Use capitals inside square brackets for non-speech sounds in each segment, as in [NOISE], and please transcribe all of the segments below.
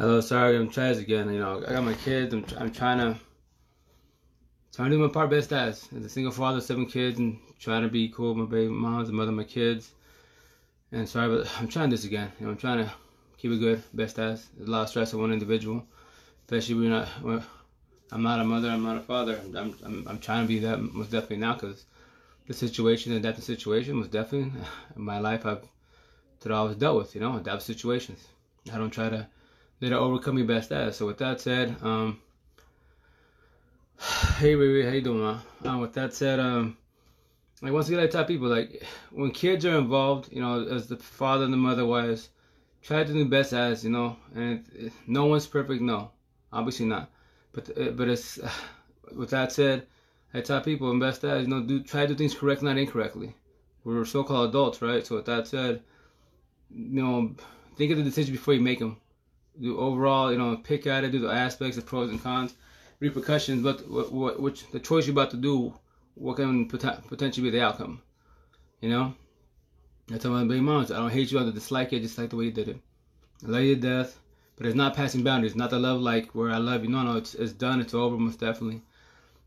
Hello, sorry, I'm Chaz again. You know, I got my kids. I'm, I'm trying to trying to do my part best as as a single father, seven kids, and trying to be cool with my baby moms and mother of my kids. And sorry, but I'm trying this again. You know, I'm trying to keep it good, best as. There's a lot of stress on one individual, especially when not. When I'm not a mother. I'm not a father. I'm I'm, I'm trying to be that most definitely now because the situation, and the situation was definitely [SIGHS] in my life. I've that I was dealt with. You know, adapt situations. I don't try to it overcome your best as. So with that said, um, [SIGHS] hey baby, how you doing, man? Um, with that said, um, like once again, I tell people like when kids are involved, you know, as the father and the mother was, try to do best as you know, and it, it, no one's perfect, no, obviously not. But uh, but it's uh, [SIGHS] with that said, I tell people and best as you know, do try to do things correctly, not incorrectly. We're so-called adults, right? So with that said, you know, think of the decision before you make them the overall, you know, pick at it, do the aspects, the pros and cons, repercussions, but what, what which the choice you're about to do, what can pot- potentially be the outcome, you know. I tell my baby moms, I don't hate you, I don't dislike it, just like the way you did it. I love you to death, but it's not passing boundaries, not the love like where I love you. No, no, it's it's done, it's over, most definitely.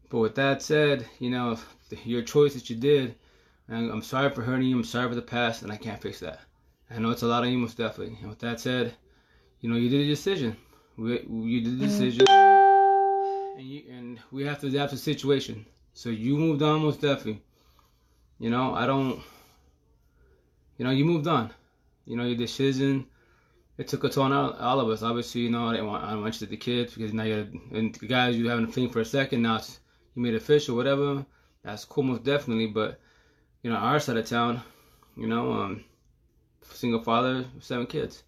But with that said, you know, your choice that you did, I'm sorry for hurting you, I'm sorry for the past, and I can't fix that. I know it's a lot of you, most definitely. And with that said, you know, you did a decision. We, you did a decision, and you and we have to adapt to the situation. So you moved on most definitely. You know, I don't. You know, you moved on. You know, your decision. It took a toll on all, all of us. Obviously, you know, I didn't want I don't want you to the kids because now you're and the guys you having a thing for a second. Now it's, you made official, whatever. That's cool, most definitely. But you know, our side of town, you know, um, single father, seven kids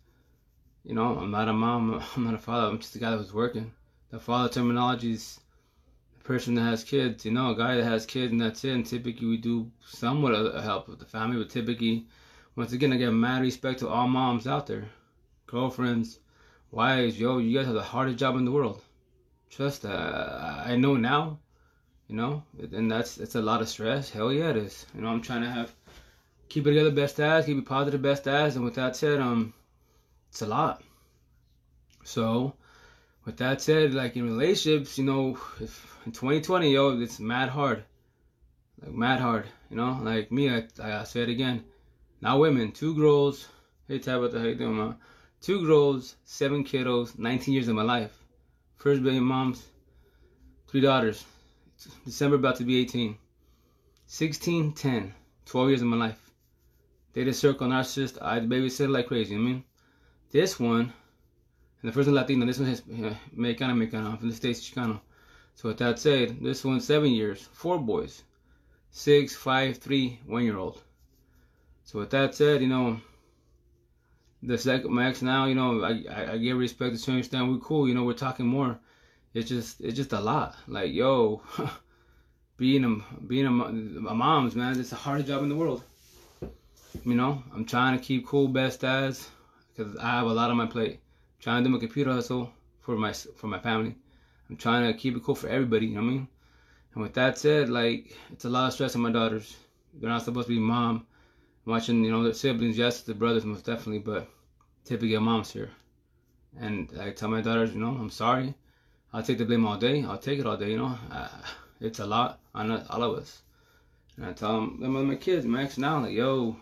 you know, I'm not a mom, [LAUGHS] I'm not a father, I'm just a guy that was working. The father terminology is the person that has kids, you know, a guy that has kids and that's it. And typically we do somewhat of help with the family, but typically, once again, I give mad respect to all moms out there, girlfriends, wives, yo, you guys have the hardest job in the world. Trust that. I know now, you know, and that's it's a lot of stress. Hell yeah, it is. You know, I'm trying to have keep it together best as, keep it positive best as, and with that said, um it's a lot. So, with that said, like in relationships, you know, if in 2020, yo, it's mad hard. Like mad hard, you know. Like me, I, I say it again. Now women, two girls. Hey Tabitha, how you doing, man? Two girls, seven kiddos, 19 years of my life. First baby moms, three daughters. December about to be 18. 16, 10, 12 years of my life. They circle narcissist. I babysit like crazy. I mean. This one, and the first one Latino, this one is uh, Mexicano, from the States, Chicano. So with that said, this one seven years, four boys, six, five, three, one year old. So with that said, you know, the second my ex now, you know, I, I, I give respect to understand we cool, you know, we're talking more. It's just it's just a lot. Like yo, [LAUGHS] being a being a, a mom's man, it's the hardest job in the world. You know, I'm trying to keep cool best as because I have a lot on my plate. I'm trying to do my computer hustle for my for my family. I'm trying to keep it cool for everybody. You know what I mean? And with that said, like it's a lot of stress on my daughters. They're not supposed to be mom. Watching, you know, the siblings, yes, the brothers most definitely, but typically a mom's here. And I tell my daughters, you know, I'm sorry. I'll take the blame all day. I'll take it all day. You know, uh, it's a lot on all of us. And I tell them, them my kids, my ex now, like, yo,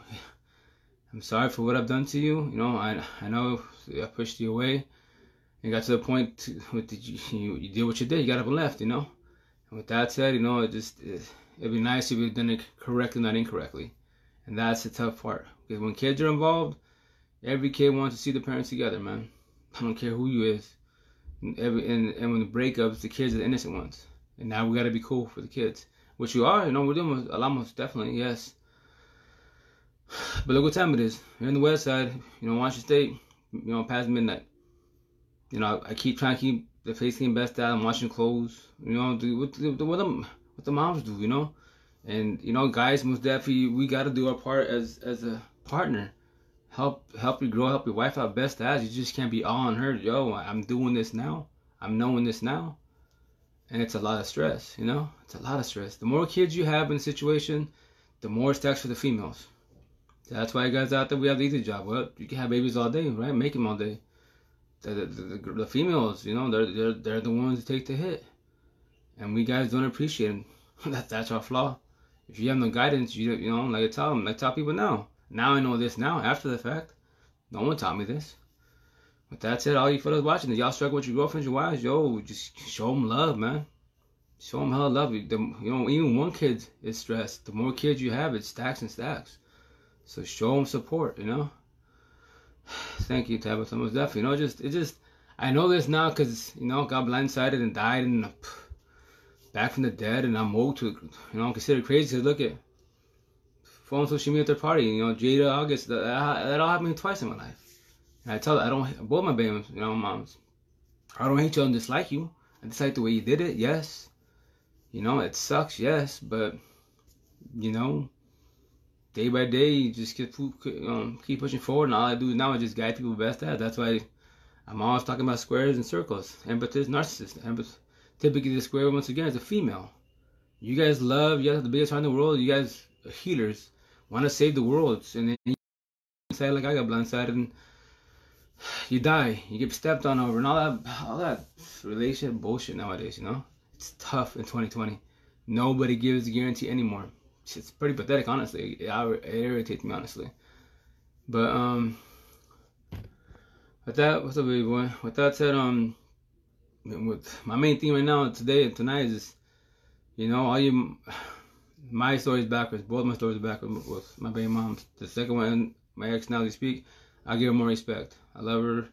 I'm sorry for what I've done to you. You know, I I know I pushed you away, and got to the point to, with the, you you did what you did. You got up and left. You know, and with that said, you know, it just it, it'd be nice if you done it correctly, not incorrectly, and that's the tough part. Because when kids are involved, every kid wants to see the parents together, man. I don't care who you is. And every and, and when the breakups, the kids are the innocent ones, and now we got to be cool for the kids, which you are. You know, we're doing a lot most definitely, yes but look what time it is. Here in the west side, you know, Washington State, you know, past midnight. You know, I, I keep trying to keep the face team best out. I'm washing clothes. You know, do, what, what, the, what the moms do, you know? And, you know, guys, most definitely, we got to do our part as as a partner. Help help you grow, help your wife out best as. You just can't be all on her. Yo, I'm doing this now. I'm knowing this now. And it's a lot of stress, you know? It's a lot of stress. The more kids you have in a situation, the more it stacks for the females. That's why you guys out there we have the easy job. Well, you can have babies all day, right? Make them all day. the, the, the, the females, you know, they're, they're they're the ones who take the hit, and we guys don't appreciate it. [LAUGHS] that's that's our flaw. If you have no guidance, you you know, like I tell them, like tell people now. Now I know this now after the fact. No one taught me this. But that's it. All you fellas watching, if y'all struggle with your girlfriends, your wives, yo, just show them love, man. Show them how love. you. The, you know, even one kid is stressed. The more kids you have, it stacks and stacks. So show them support, you know. [SIGHS] Thank you, Tabitha. Most definitely. You know, just it just I know this now because you know got blindsided and died and uh, back from the dead, and I'm old to you know considered crazy. Cause look at phone, social media, third party. You know, Jada, August. That, that all happened twice in my life. And I tell her I don't both my babies, you know, moms. I don't hate you and dislike you. I dislike the way you did it. Yes. You know, it sucks. Yes, but you know, day by day, you just keep um, keep pushing forward. And all I do now is just guide people best at. That's why I'm always talking about squares and circles. Empathist, narcissist. Empath- typically, the square once again is a female. You guys love. You guys have the biggest heart in the world. You guys are healers. Want to save the world, and then you say like I got blindsided and you die. You get stepped on over and all that. All that relationship bullshit nowadays. You know, it's tough in 2020. Nobody gives a guarantee anymore it's pretty pathetic, honestly. It, it irritates me, honestly. But um, with that, what's up, baby boy? With that said, um, with my main theme right now today and tonight is, you know, all you, my stories backwards. Both my stories backwards with my baby mom. The second one, my ex now they speak. I give her more respect. I love her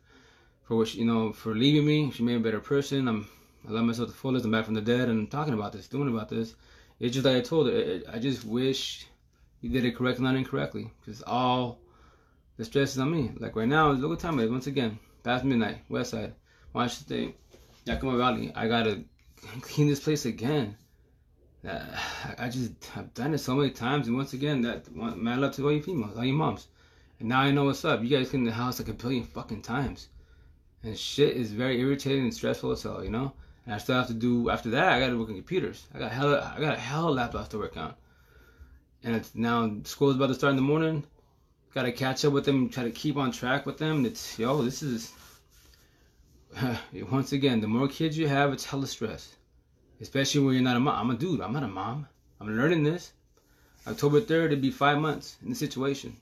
for what she, you know, for leaving me. She made a better person. I'm, I love myself the fullest. I'm back from the dead and I'm talking about this, doing about this. It's just like I told her. I just wish you did it correctly, not incorrectly, because all the stress is on me. Like right now, look what time it is. Once again, past midnight, West Side, Washington State, Yakima Valley. I gotta [LAUGHS] clean this place again. Uh, I just I've done it so many times, and once again, that man love to all you females, all you moms. And now I know what's up. You guys clean the house like a billion fucking times, and shit is very irritating and stressful as hell, you know. And I still have to do after that. I got to work on computers. I got hell. I got a hell of laptops to work on. And it's now school's about to start in the morning. Got to catch up with them. Try to keep on track with them. It's yo. This is [SIGHS] once again. The more kids you have, it's hella stress. Especially when you're not a mom. I'm a dude. I'm not a mom. I'm learning this. October 3rd, it'd be five months in the situation.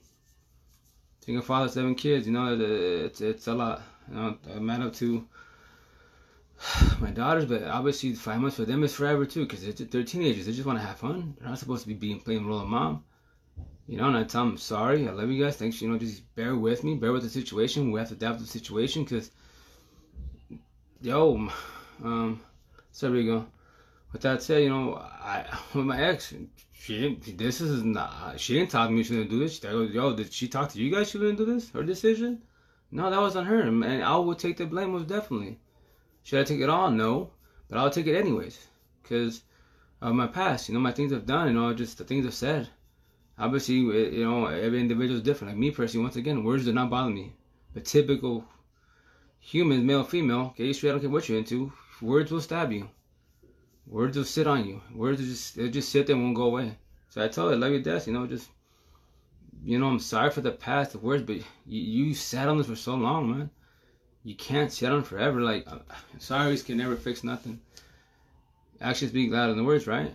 Single father, seven kids. You know, it's it's a lot. You know, I'm up to [SIGHS] my daughters, but obviously five months for them is forever too, because they're, they're teenagers. They just want to have fun. They're not supposed to be being playing the role of mom. You know, and I tell them, sorry, I love you guys. Thanks, you know, just bear with me, bear with the situation. We have to adapt to the situation, because, yo, um, so we go. With that said, you know, I [LAUGHS] with my ex, she didn't. This is not. She didn't talk to me. She didn't do this. She goes, yo, did she talk to you guys? She didn't do this. Her decision. No, that was on her, and I would take the blame most definitely. Should I take it on? No, but I'll take it anyways because of my past. You know, my things I've done. You know, just the things I've said. Obviously, you know, every individual is different. Like me personally, once again, words do not bother me. But typical humans, male, female, gay, straight, I don't care what you're into, words will stab you. Words will sit on you. Words will just they'll just sit there and won't go away. So I tell her, love your death, you know, just you know, I'm sorry for the past, the words, but you, you sat on this for so long, man you can't sit on forever. Like, uh, sorries can never fix nothing. Actions speak louder than the words, right?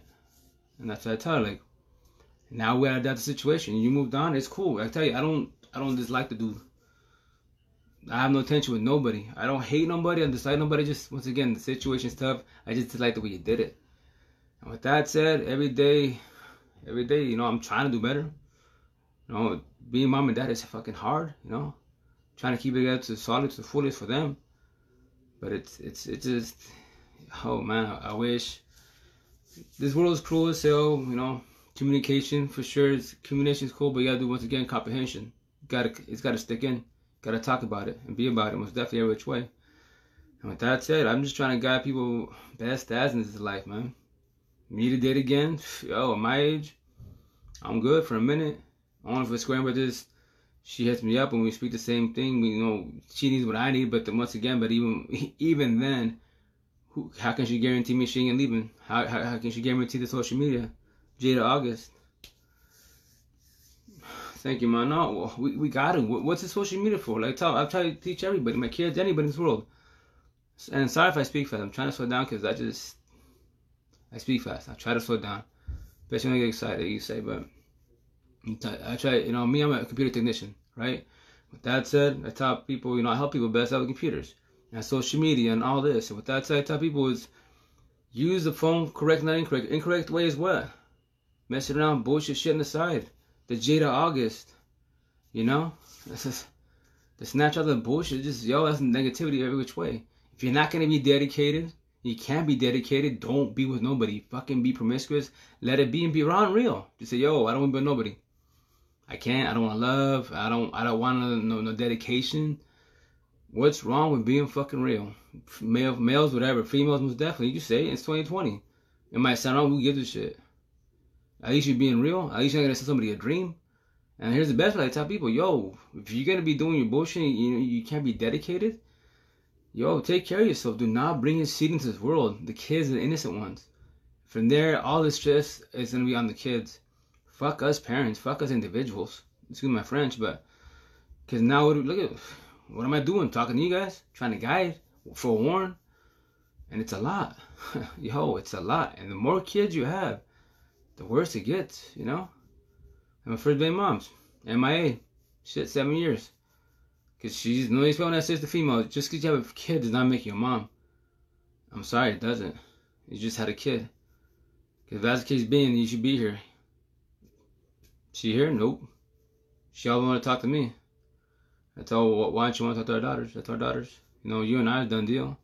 And that's what I tell her. Like, now we adapt the situation. You moved on. It's cool. I tell you, I don't, I don't dislike the dude. I have no tension with nobody. I don't hate nobody. I dislike nobody. Just once again, the situation's tough. I just dislike the way you did it. And with that said, every day, every day, you know, I'm trying to do better. You know, being mom and dad is fucking hard. You know, trying to keep it up to solid to the fullest for them. But it's it's it's just oh man, I, wish this world is cruel hell. You know, communication for sure. is communication is cool, but you gotta do once again comprehension. Got to it's got to stick in. Got to talk about it and be about it. Most definitely every which way. And with that said, I'm just trying to guide people best as in this life, man. Me to date again, yo, at my age, I'm good for a minute. To square with this she hits me up and we speak the same thing. We you know she needs what I need, but then once again, but even [LAUGHS] even then, who, how can she guarantee me she ain't leaving? How, how, how can she guarantee the social media? Jada August. Thank you, man. No, we, we got to. What's the social media for? Like, tell, I've tried to teach everybody, my kids, anybody in this world. And sorry if I speak fast. I'm trying to slow down because I just, I speak fast. I try to slow down. Especially when I get excited, you say, but I try, you know, me, I'm a computer technician, right? With that said, I tell people, you know, I help people best out with computers and social media and all this. And with that said, I tell people is use the phone correct, not incorrect. Incorrect way is what? Messing around, bullshit shit on the side. The Jada August, you know? [LAUGHS] This is the snatch out the bullshit. Just, yo, that's negativity every which way. If you're not going to be dedicated, you can't be dedicated. Don't be with nobody. Fucking be promiscuous. Let it be and be around real. Just say, yo, I don't want to be with nobody. I can't. I don't want love. I don't. I don't want no, no, dedication. What's wrong with being fucking real? Male, males, whatever. Females, most definitely. You say it. It's 2020. It might sound wrong. Who gives a shit? At least you're being real. At least you're not gonna sell somebody a dream. And here's the best part. I tell people, yo, if you're gonna be doing your bullshit, you you can't be dedicated. Yo, take care of yourself. Do not bring your seed into this world. The kids are the innocent ones. From there, all the stress is gonna be on the kids. Fuck us parents. Fuck us individuals. Excuse my French, but because now look at what am I doing? Talking to you guys, trying to guide, forewarn, and it's a lot. [LAUGHS] Yo, it's a lot. And the more kids you have, the worse it gets. You know. I'm a first baby mom's MIA. Shit, seven years. Cause she's no expect when that says the female. Just cause you have a kid does not make you a mom. I'm sorry, it doesn't. You just had a kid. Cause if that's the case being, you should be here. She here? Nope. She always want to talk to me. I told her, why don't you want to talk to our daughters? That's our daughters. You know, you and I, have done deal.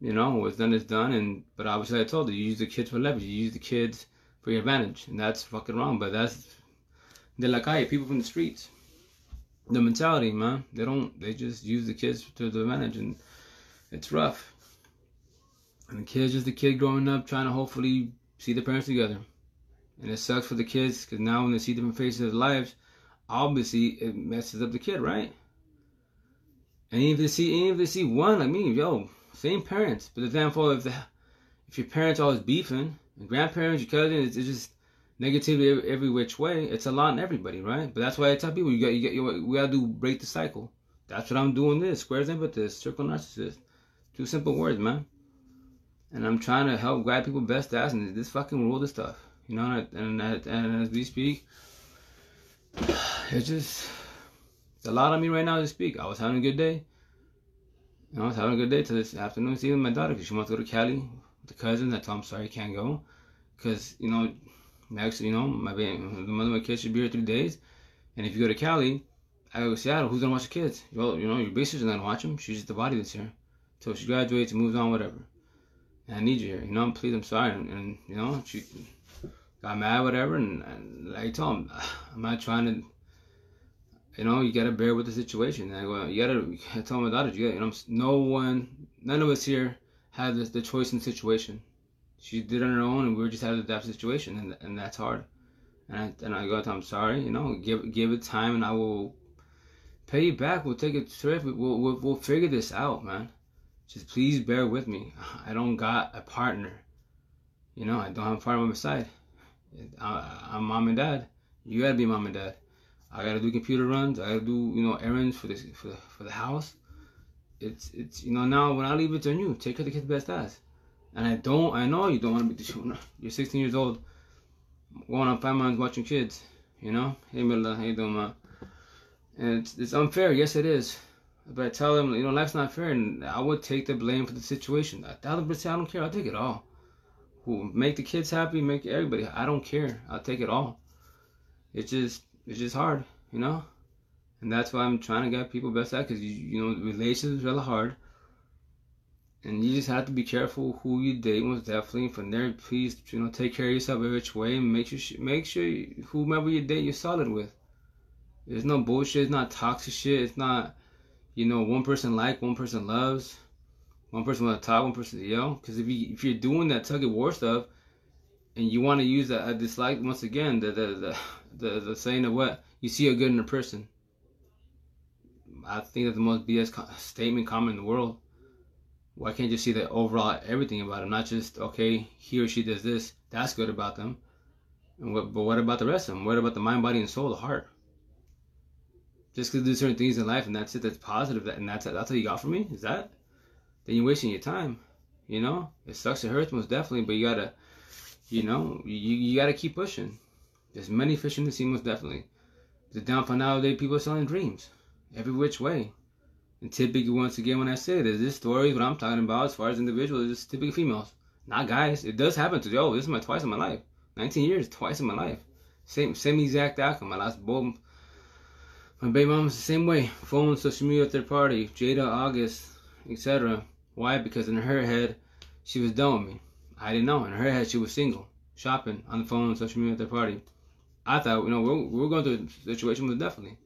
You know, what's done is done. And but obviously, I told her, you use the kids for leverage. You use the kids for your advantage, and that's fucking wrong. But that's de la calle, people from the streets. The mentality, man. They don't. They just use the kids to the advantage, and it's rough. And the kid's just the kid growing up, trying to hopefully see the parents together. And it sucks for the kids because now when they see different faces of their lives, obviously it messes up the kid, right? And even if they see, even if they see one like me, yo, same parents, but the downfall if the if your parents always beefing, and grandparents, your cousins, it's, just negativity every, every, which way. It's a lot on everybody, right? But that's why I tell people you got you got you, we gotta do break the cycle. That's what I'm doing. This squares this circle narcissist. Two simple words, man. And I'm trying to help guide people best ass and this fucking rule this stuff. You know, and, and, and as we speak, [SIGHS] it's just it's a lot on me right now to speak. I was having a good day. You know, I was having a good day till this afternoon seeing my daughter because she wants to go to Cali with the cousins. I told him sorry can't go because you know, actually, you know, my baby, the mother of my kids should be here three days, and if you go to Cali, I go to Seattle. Who's gonna watch the kids? Well, you know, your babysister's not gonna watch them. She's just the body that's here. So she graduates moves on, whatever. And I need you here. You know, I'm please, I'm sorry, and, and you know, she got mad, whatever, and, and I told him, I'm not trying to, you know, you gotta bear with the situation. And I go, you gotta, I told my daughter, you, gotta, you know, no one, none of us here had the, the choice in the situation. She did on her own, and we were just had to adapt the situation, and and that's hard. And I, and I go, I'm sorry, you know, give give it time, and I will pay you back. We'll take a trip. We'll, we'll, we'll figure this out, man. Just please bear with me. [SIGHS] I don't got a partner. You know, I don't have a partner on my side. I, am mom and dad. You gotta be mom and dad. I gotta do computer runs. I gotta do you know errands for the for for the house. It's it's you know now when I leave it on you, take care of the kids best as. And I don't. I know you don't want to be the [LAUGHS] shooter. You're 16 years old, going on five months watching kids. You know, hey Mila, how you? And it's, it's unfair. Yes, it is. But I tell them, you know, life's not fair, and I would take the blame for the situation. A thousand percent, I don't care. I'll take it all make the kids happy, make everybody. I don't care. I'll take it all. It's just it's just hard, you know. And that's why I'm trying to get people best at because you, you know relationships are really hard. And you just have to be careful who you date. Most definitely. From there, please, you know, take care of yourself every which way, and make sure make sure whomever you date, you're solid with. There's no bullshit. It's not toxic shit. It's not, you know, one person like, one person loves one person want to talk, one person to yell. Because if you if you're doing that tug of war stuff, and you want to use that, I dislike once again the the, the the the saying of what you see a good in a person. I think that's the most BS statement common in the world. Why can't you see the overall everything about them, not just okay he or she does this, that's good about them. And what, but what about the rest of them? What about the mind, body, and soul, the heart? Just because do certain things in life and that's it, that's positive, that, and that's that's all you got for me? Is that? Then you're wasting your time. You know, it sucks, it hurts most definitely, but you gotta, you know, you, you gotta keep pushing. There's many fish in the sea most definitely. The downfall nowadays, people are selling dreams every which way. And typically, once again, when I say this, this story, what I'm talking about as far as individuals, is typically females, not guys. It does happen to yo. This is my twice in my life, 19 years, twice in my life. Same same exact outcome. My last both. My baby mom's the same way. Phone, social media, third party, Jada, August, etc. Why? Because in her head, she was done with me. I didn't know. In her head, she was single, shopping on the phone, on social media, at the party. I thought, you know, we're, we're going through a situation with definitely.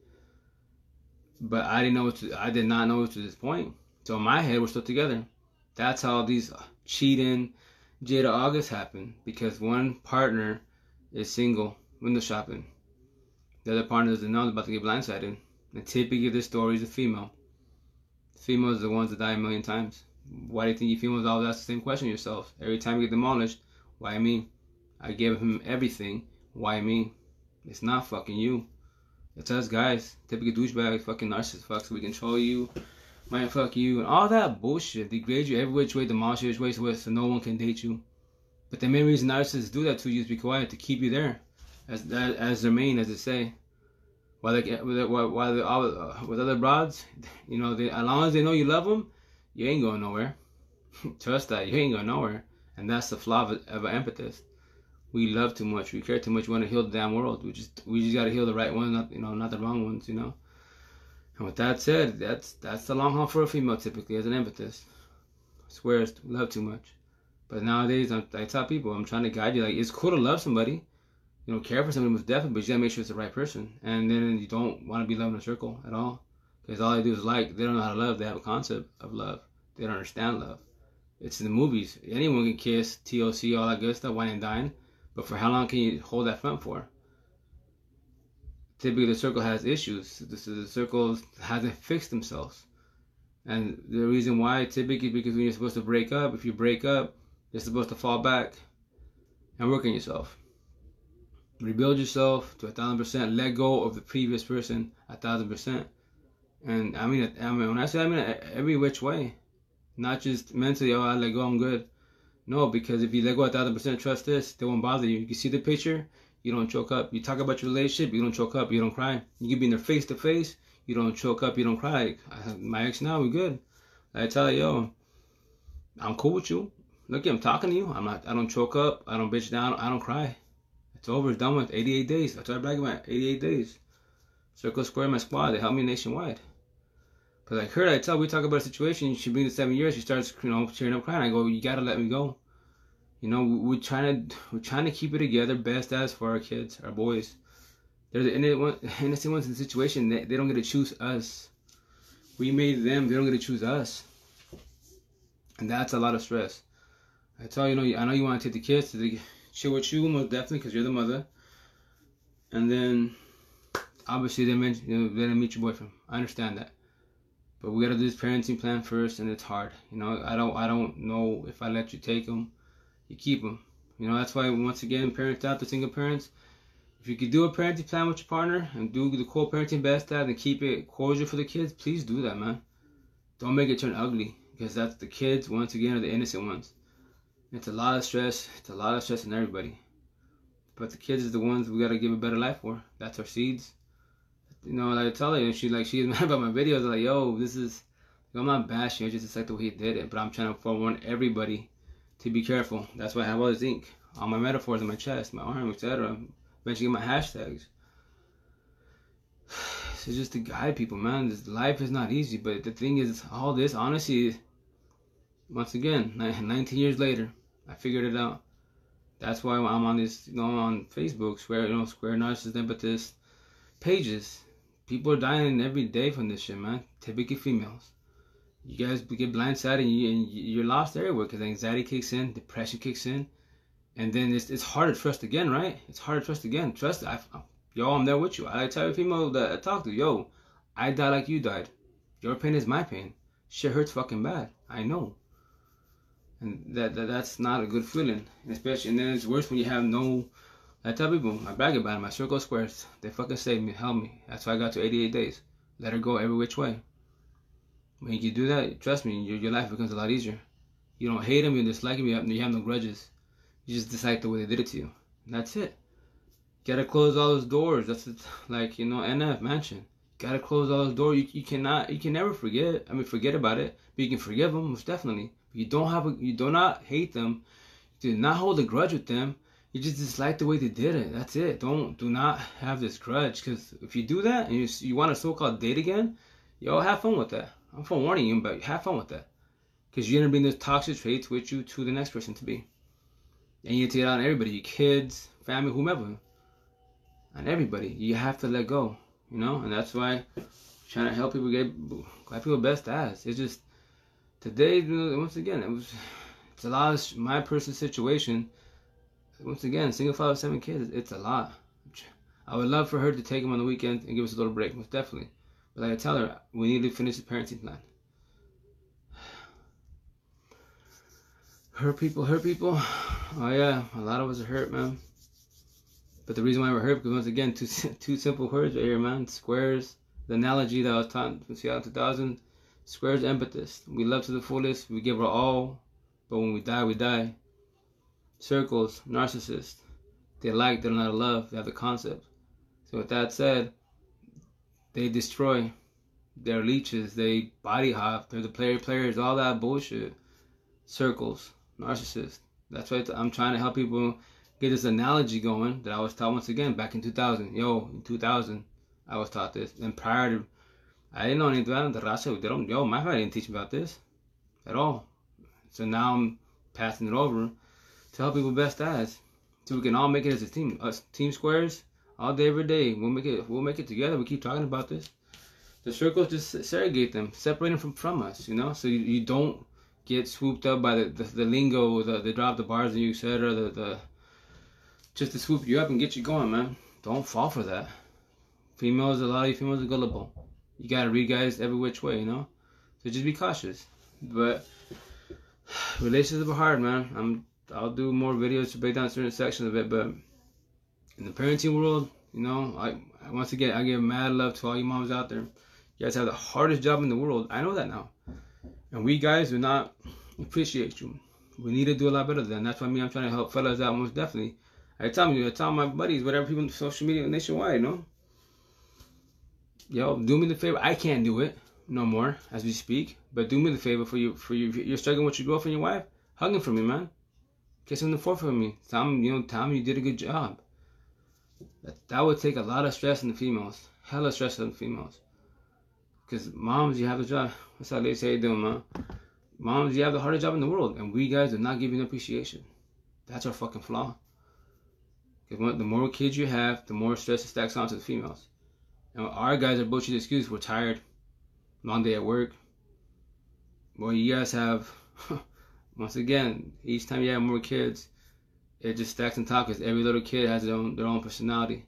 But I didn't know to, I did not know it to this point. So in my head, we're still together. That's how these cheating Jada August happened because one partner is single window shopping. The other partner doesn't know about to get blindsided. And typically, this story is a female. Females are the ones that die a million times. Why do you think you females always ask the same question yourself? Every time you get demolished, why me? I gave him everything. Why me? It's not fucking you. It's us guys. Typical douchebag, fucking narcissist fuck, so we control you, might fuck you, and all that bullshit. Degrade you every which way, demolish you which way, so no one can date you. But the main reason narcissists do that to you is be quiet to keep you there, as as their main, as they say. While they while, they, uh, with other broads, [LAUGHS] you know, they, as long as they know you love them, you ain't going nowhere. [LAUGHS] Trust that you ain't going nowhere, and that's the flaw of, of an empathist we love too much, we care too much, we want to heal the damn world. We just we just gotta heal the right ones, not you know, not the wrong ones, you know. And with that said, that's that's the long haul for a female typically as an empathist. Swears love too much. But nowadays I'm, I tell people I'm trying to guide you like it's cool to love somebody, you know, care for somebody most definitely, but you gotta make sure it's the right person. And then you don't want to be loving a circle at all. Because all they do is like, they don't know how to love, they have a concept of love. They don't understand love. It's in the movies. Anyone can kiss, TLC, all that good stuff, wine and dine but for how long can you hold that front for? Typically, the circle has issues. This is the, circle hasn't fixed themselves. And the reason why, typically, because when you're supposed to break up, if you break up, you're supposed to fall back and work on yourself. Rebuild yourself to a thousand percent. Let go of the previous person a thousand percent. And I mean, I mean, when I say I mean every which way, not just mentally. Oh, I let go, I'm good. No, because if you let go a thousand percent trust this, they won't bother you. You see the picture, you don't choke up. You talk about your relationship, you don't choke up, you don't cry. You can be in their face to face, you don't choke up, you don't cry. I, my ex now, we're good. I tell you, yo, I'm cool with you. Look, I'm talking to you. I'm not. I don't choke up. I don't bitch down. I don't cry. It's over. It's done with. 88 days. I brag about. 88 days. Circle Square, my squad. They help me nationwide. Cause I heard, I tell, we talk about a situation. She brings the seven years. She starts, you know, tearing up, crying. I go, you gotta let me go. You know, we're trying to we're trying to keep it together, best as for our kids, our boys. They're the [LAUGHS] innocent ones in the situation. They, they don't get to choose us. We made them. They don't get to choose us, and that's a lot of stress. I tell you, you know, I know you want to take the kids to chill with you, most definitely, because you're the mother. And then, obviously, they mention, you know, they meet your boyfriend. I understand that. But we gotta do this parenting plan first, and it's hard. You know, I don't, I don't know if I let you take them, you keep them. You know, that's why once again, parents out, the single parents, if you could do a parenting plan with your partner and do the co-parenting best dad and keep it cordial for the kids, please do that, man. Don't make it turn ugly because that's the kids once again are the innocent ones. It's a lot of stress. It's a lot of stress on everybody. But the kids is the ones we gotta give a better life for. That's our seeds you know, like I tell her, and she like she's [LAUGHS] mad about my videos. Like, yo, this is. I'm not bashing. It's just like the way he did it. But I'm trying to forewarn everybody to be careful. That's why I have all this ink on my metaphors on my chest, my arm, etc. Eventually, my hashtags. [SIGHS] It's just to guide people, man. This life is not easy, but the thing is, all this, honestly, once again, 19 years later, I figured it out. That's why I'm on this, you know, on Facebook, Square, you know, Square Narcissist Empathist pages. People are dying every day from this shit, man. Typically females. You guys get blindsided and, you, and you're lost everywhere because anxiety kicks in, depression kicks in, and then it's, it's hard to trust again, right? It's hard to trust again. Trust, I, yo, I'm there with you. I tell every female that I talk to, yo, I die like you died. Your pain is my pain. Shit hurts fucking bad. I know. And that, that that's not a good feeling, especially and then it's worse when you have no I tell people, I brag about it. My circle squares, they fucking saved me, helped me. That's why I got to 88 days. Let her go every which way. When you do that, trust me, your, your life becomes a lot easier. You don't hate them, you dislike them, you have, no grudges. You just dislike the way they did it to you. And that's it. Gotta close all those doors. That's it. like you know, NF mansion. Gotta close all those doors. You, you cannot, you can never forget. I mean, forget about it, but you can forgive them most definitely. You don't have, a, you do not hate them. You do not hold a grudge with them. You just dislike the way they did it. That's it. Don't, do not have this grudge. Because if you do that and you, you want a so-called date again, yo, have fun with that. I'm forewarning you, but have fun with that. Because you're gonna bring those toxic traits with you to the next person to be. And you take it out on everybody, your kids, family, whomever. On everybody. You have to let go. You know? And that's why I'm trying to help people get get people best as. It's just today once again it was it's a lot of my personal situation. Once again, single father seven kids, it's a lot. I would love for her to take them on the weekend and give us a little break, most definitely. But like I tell her, we need to finish the parenting plan. Hurt people, hurt people. Oh yeah, a lot of us are hurt, man. But the reason why we're hurt because once again, two [LAUGHS] two simple words right here, man. Squares. The analogy that I was taught from Seattle 2000. Squares empathists. We love to the fullest. We give our all, but when we die, we die. Circles. Narcissists. They like. They don't know how love. They have the concept. So with that said, they destroy. They're leeches. They body hop. They're the player players. All that bullshit. Circles. Narcissists. That's why I'm trying to help people get this analogy going that I was taught once again back in 2000. Yo, in 2000, I was taught this. And prior to, I didn't know anything about the Racha. They don't, yo, my family didn't teach me about this at all. So now I'm passing it over to help people best as. So we can all make it as a team. Us team squares, all day, every day. We'll make it. We'll make it together. We keep talking about this. The circles just segregate them, separate them from, from us. You know, so you, you don't get swooped up by the the, the lingo, the they drop the bars on you, etc. The the just to swoop you up and get you going, man. Don't fall for that. Females, a lot of you females are gullible. You gotta read guys every which way, you know. So just be cautious. But [SIGHS] relationships are hard, man. I'm I'll do more videos to break down certain sections of it, but in the parenting world, you know, I once again I give mad love to all you moms out there. You guys have the hardest job in the world. I know that now. And we guys do not appreciate you. We need to do a lot better than. That's why me I'm trying to help fellas out most definitely. I tell you, I tell my buddies, whatever people on social media nationwide, you know. Yo, do me the favor. I can't do it no more as we speak, but do me the favor for you. For you, you're struggling with your girlfriend, your wife. Hugging for me, man. Kiss him the forehead for me. Him, you know, him you did a good job. That, that would take a lot of stress on the females. Hella stress on the females. Because moms, you have the job. That's how they say doing, man. Moms, you have the hardest job in the world, and we guys are not giving appreciation. That's our fucking flaw. Because the more kids you have, the more stress it stacks onto the females. And our guys are bullshit excuses. We're tired, long day at work. Well, you guys have, [LAUGHS] once again, each time you have more kids, it just stacks on top because every little kid has their own their own personality.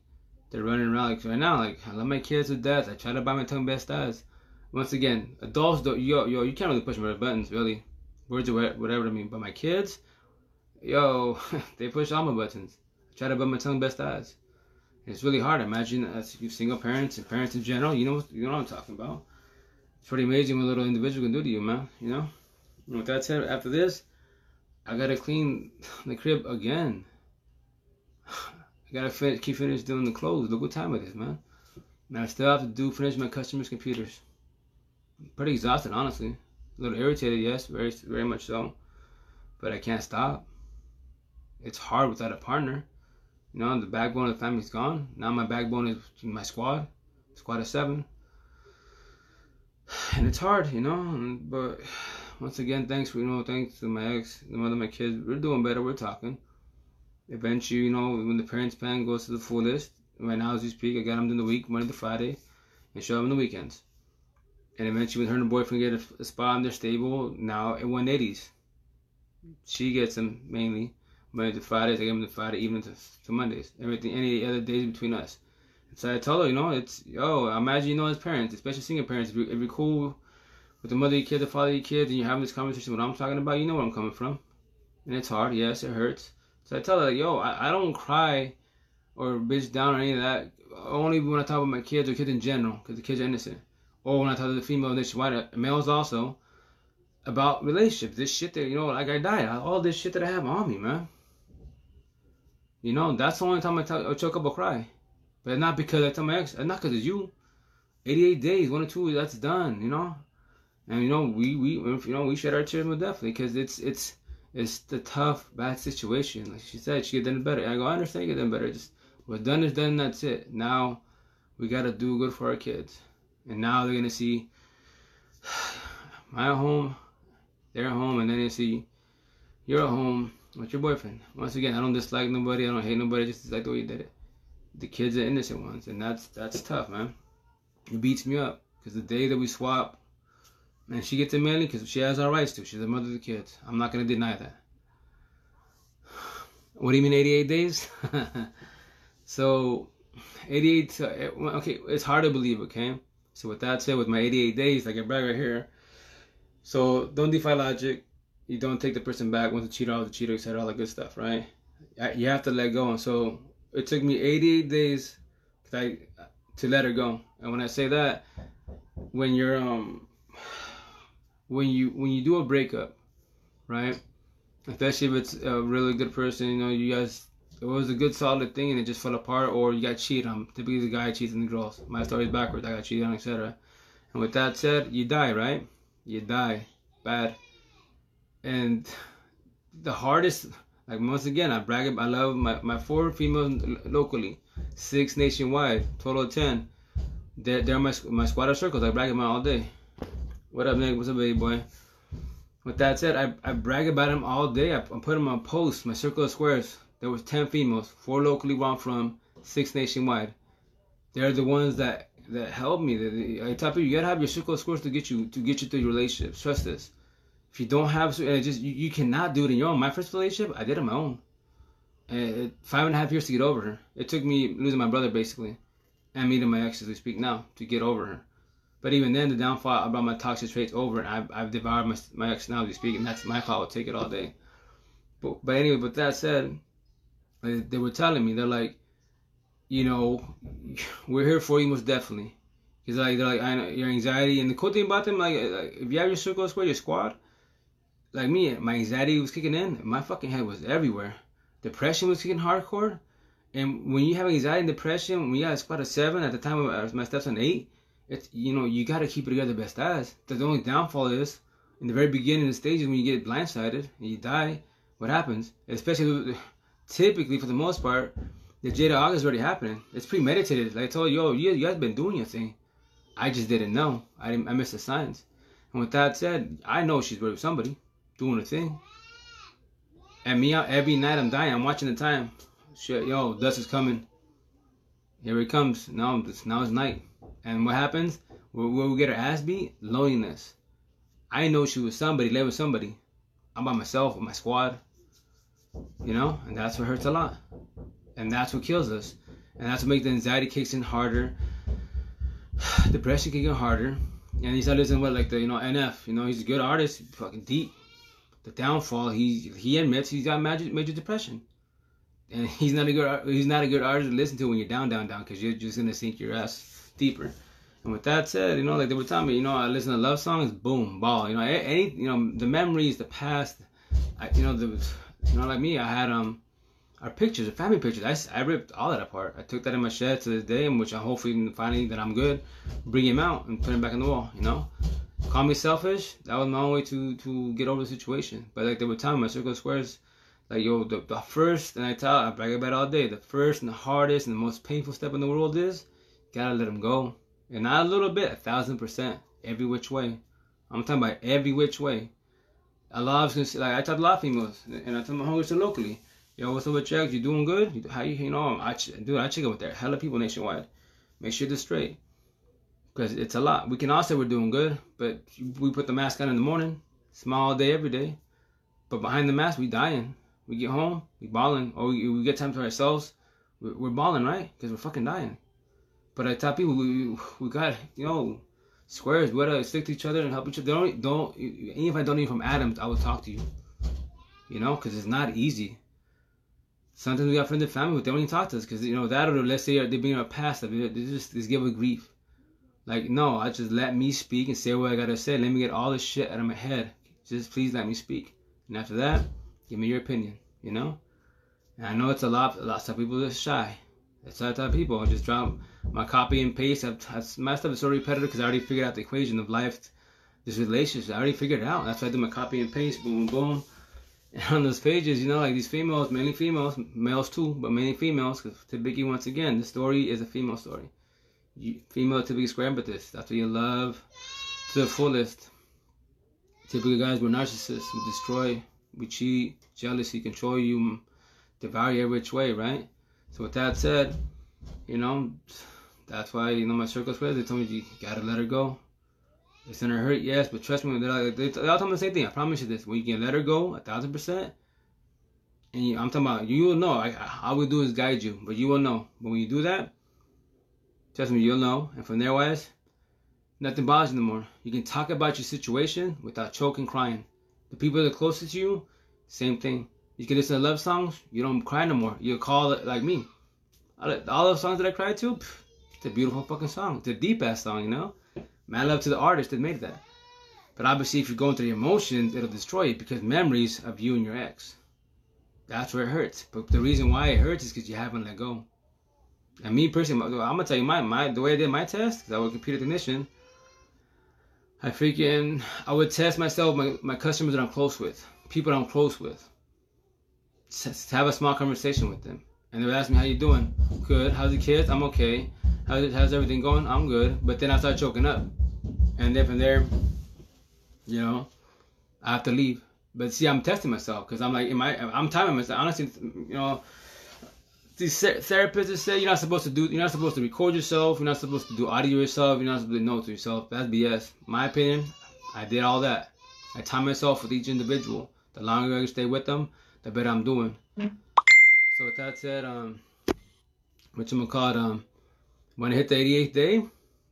They're running around like right now, like I love my kids with dads. I try to buy my tongue best dads. Once again, adults don't yo yo you can't really push my buttons really, words or whatever I mean. But my kids, yo, [LAUGHS] they push all my buttons. I try to buy my tongue best dads. It's really hard. Imagine as you single parents and parents in general. You know you know what I'm talking about. It's pretty amazing what a little individual can do to you, man. You know. With that said, after this, I gotta clean [LAUGHS] the crib again. [SIGHS] I gotta fin- keep finish doing the clothes. Look what time it is, man. And I still have to do finish my customers' computers. I'm pretty exhausted, honestly. A little irritated, yes, very very much so. But I can't stop. It's hard without a partner. You know, the backbone of the family's gone. Now my backbone is my squad, squad of seven. [SIGHS] And it's hard, you know. But once again, thanks for you know, thanks to my ex, the mother my kids. We're doing better. We're talking. Eventually, you know, when the parents' plan goes to the fullest, right now as we speak, I got them in the week, Monday to Friday, and show them the weekends. And eventually, when her and her boyfriend get a, a spot in their stable, now at 180s, she gets them mainly. Monday to Fridays, I get them to Friday evening to, to Mondays. Everything, any other days between us. So I told her, you know, it's yo. Imagine you know as parents, especially single parents, if, you, if you're cool with the mother of your kids, the father of your kids, and you're having this conversation, what I'm talking about, you know where I'm coming from. And it's hard, yes, it hurts. So I tell her, like, yo, I, I don't cry or bitch down or any of that. Only when I talk about my kids or kids in general, because the kids are innocent. Or when I talk to the female nationwide, uh, males also, about relationships. This shit that, you know, like I died. All this shit that I have on me, man. You know, that's the only time I, tell, I choke up or cry. But not because I tell my ex, not because it's you. 88 days, one or two, that's done, you know? And, you know, we, we you know, we shed our tears with definitely because it's, it's, it's the tough, bad situation. Like she said, she get done better. I go, I understand get done better. Just what's done is done. That's it. Now we gotta do good for our kids, and now they're gonna see [SIGHS] my home, their home, and then they see your home with your boyfriend. Once again, I don't dislike nobody. I don't hate nobody. Just like the way you did it. The kids are innocent ones, and that's that's tough, man. It beats me up because the day that we swap, and she gets a million because she has our rights to. She's the mother of the kids. I'm not gonna deny that. What do you mean 88 days? [LAUGHS] so 88. Uh, okay, it's hard to believe. Okay, so with that said, with my 88 days, like I brag right here. So don't defy logic you don't take the person back once the cheater out the cheater, etc. All that good stuff, right? You have to let go. And so it took me 88 days I, to let her go. And when I say that, when you're um when you when you do a breakup, right? Especially if it's a really good person, you know, you guys it was a good solid thing and it just fell apart, or you got cheated on. Typically, the guy cheats on the girls. My story is backwards. I got cheated on, etc. And with that said, you die, right? You die bad and the hardest like once again i brag i love my, my four females locally six nationwide total of 10 they're, they're my, my squad of circles i brag about all day what up nick what's up baby boy with that said i, I brag about him all day i, I put him on posts my circle of squares there was 10 females four locally i'm from six nationwide they're the ones that that help me i tell people you gotta have your circle of squares to get you to get you through your relationships trust this if you don't have, and just you, you cannot do it in your own. My first relationship, I did it on my own. And five and a half years to get over her. It took me losing my brother basically, and meeting my ex as we speak now to get over her. But even then, the downfall, I brought my toxic traits over, and I've, I've devoured my, my ex now as speak, and that's my fault. I'll take it all day. But but anyway, with that said, they were telling me they're like, you know, [LAUGHS] we're here for you most definitely. Cause like they're like I know your anxiety and the cool thing about them like, like if you have your circle square, your squad, like me, my anxiety was kicking in. My fucking head was everywhere. Depression was kicking hardcore. And when you have anxiety and depression, when you got a squad of seven at the time of uh, my stepson eight, it's you know you gotta keep it together best as. The only downfall is in the very beginning of the stages when you get blindsided and you die. What happens? Especially typically for the most part, the Jada August is already happening. It's premeditated. Like I told you, yo, you, you guys been doing your thing. I just didn't know. I didn't. I missed the signs. And with that said, I know she's with somebody doing a thing. And me out every night I'm dying. I'm watching the time. Shit, yo, dust is coming. Here it comes. Now it's now it's night. And what happens? Where we get her ass beat? Loneliness. I know she was somebody, lay with somebody. I'm by myself with my squad. You know, and that's what hurts a lot. And that's what kills us. And that's what makes the anxiety kicks in harder. [SIGHS] Depression kicks in harder. And he's listening what like the you know NF. You know, he's a good artist, fucking deep the downfall, he he admits he's got major major depression, and he's not a good he's not a good artist to listen to when you're down down down because you're just gonna sink your ass deeper. And with that said, you know, like they were telling me, you know, I listen to love songs, boom, ball. You know, any, you know, the memories, the past. I, you know, the, you know, like me, I had um, our pictures, the family pictures. I, I ripped all that apart. I took that in my shed to this day, in which I hopefully finding that I'm good, bring him out and put him back in the wall. You know, call me selfish. That was my only way to to get over the situation. But like they were telling my circle squares, like yo, the, the first and I tell I brag about all day. The first and the hardest and the most painful step in the world is gotta let them go, and not a little bit, a thousand percent, every which way. I'm talking about every which way. A lot of us, like I talk to a lot of females, and I tell my homies locally. Yo, what's up with you? You doing good? How you, you know, I, dude, I check up with there. Hella people nationwide. Make sure they're straight because it's a lot. We can all say we're doing good, but we put the mask on in the morning, smile all day, every day. But behind the mask, we dying. We get home, we balling, or oh, we, we get time to ourselves, we're, we're balling, right? Because we're fucking dying. But I tell people, we, we got, you know, squares. We gotta stick to each other and help each other. Don't, don't, even if I don't need from Adams, I will talk to you. You know, because it's not easy. Sometimes we got friends and family, but they don't even talk to us because you know that or let's say they bring our past, they just they give us grief. Like no, I just let me speak and say what I gotta say. Let me get all this shit out of my head. Just please let me speak. And after that, give me your opinion. You know. And I know it's a lot. A lot of people are shy. It's that type of people. I just drop my copy and paste. I've, I've, my stuff is so repetitive because I already figured out the equation of life, this relationship. I already figured it out. That's why I do my copy and paste. Boom, boom. [LAUGHS] And on those pages, you know, like these females, mainly females, males too, but mainly females. Because typically, once again, the story is a female story. You, female square this. That's what you love to the fullest. Typically, guys, we're narcissists. We destroy, we cheat, jealousy, control you, devour you every which way, right? So with that said, you know, that's why you know my circle squares. They told me you gotta let her go. It's gonna hurt, yes, but trust me, they're like, they, they all tell me the same thing. I promise you this: when you can let her go, a thousand percent, and you, I'm talking about you will know. I, all we do is guide you, but you will know. But when you do that, trust me, you'll know. And from there, wise, nothing bothers you anymore. You can talk about your situation without choking, crying. The people that are closest to you, same thing. You can listen to love songs. You don't cry no more. You call it like me. All the songs that I cried to, it's a beautiful fucking song. It's a deep ass song, you know. Man, love to the artist that made that. But obviously, if you're going through the emotions, it'll destroy you because memories of you and your ex. That's where it hurts. But the reason why it hurts is because you haven't let go. And me personally, I'm gonna tell you my my the way I did my test, because I was a computer technician. I freaking I would test myself, my my customers that I'm close with, people that I'm close with to have a small conversation with them. And they would ask me, how you doing? Good. How's the kids? I'm okay. How's, how's everything going? I'm good. But then I start choking up. And then from there, you know, I have to leave. But see, I'm testing myself because I'm like, am I, I'm timing myself. Honestly, you know, these therapists say you're not supposed to do, you're not supposed to record yourself. You're not supposed to do audio yourself. You're not supposed to note to yourself. That's BS. My opinion, I did all that. I time myself with each individual. The longer I stay with them, the better I'm doing. Mm-hmm. So with that said, um, what you call um, when I hit the 88th day,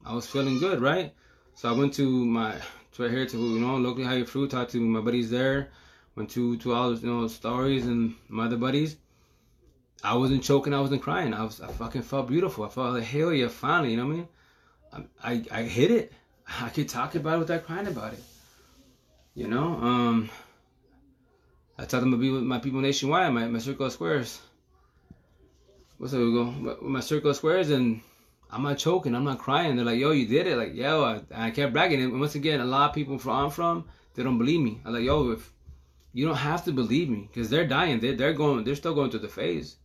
I was feeling good, right? So I went to my to here to you know locally high fruit, talked to my buddies there, went to to all you know stories and my other buddies. I wasn't choking, I wasn't crying. I was I fucking felt beautiful. I felt like hell yeah, finally, you know what I mean? I I, I hit it. [LAUGHS] I could talk about it without crying about it. You know, um, I tell them to be with my people nationwide, my, my circle of squares. What's up, we go? My, my circle of squares, and I'm not choking, I'm not crying. They're like, yo, you did it. Like, yo, I, I kept bragging. And once again, a lot of people from I'm from, they don't believe me. I'm like, yo, if you don't have to believe me, because they're dying. They, they're going, they're still going through the phase.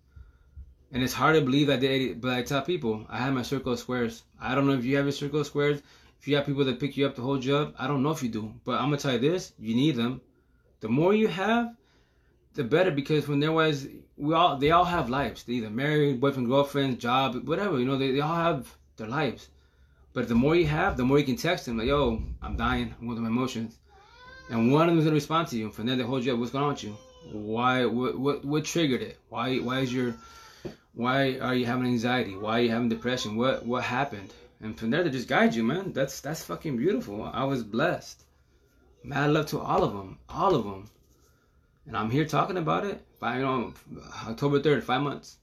And it's hard to believe that they, but I tell people, I have my circle of squares. I don't know if you have your circle of squares. If you have people that pick you up to hold you up, I don't know if you do. But I'm gonna tell you this: you need them. The more you have, the better because when there was we all they all have lives. They either married, boyfriend, girlfriend, job, whatever. You know, they, they all have their lives. But the more you have, the more you can text them like, "Yo, I'm dying. I'm going through my emotions," and one of them is gonna respond to you. From there, they hold you up. What's going on with you? Why? What? What? What triggered it? Why? Why is your? Why are you having anxiety? Why are you having depression? What? What happened? And from there, they just guide you, man. That's that's fucking beautiful. I was blessed. Mad love to all of them. All of them and I'm here talking about it. Five, you know, October third, five months.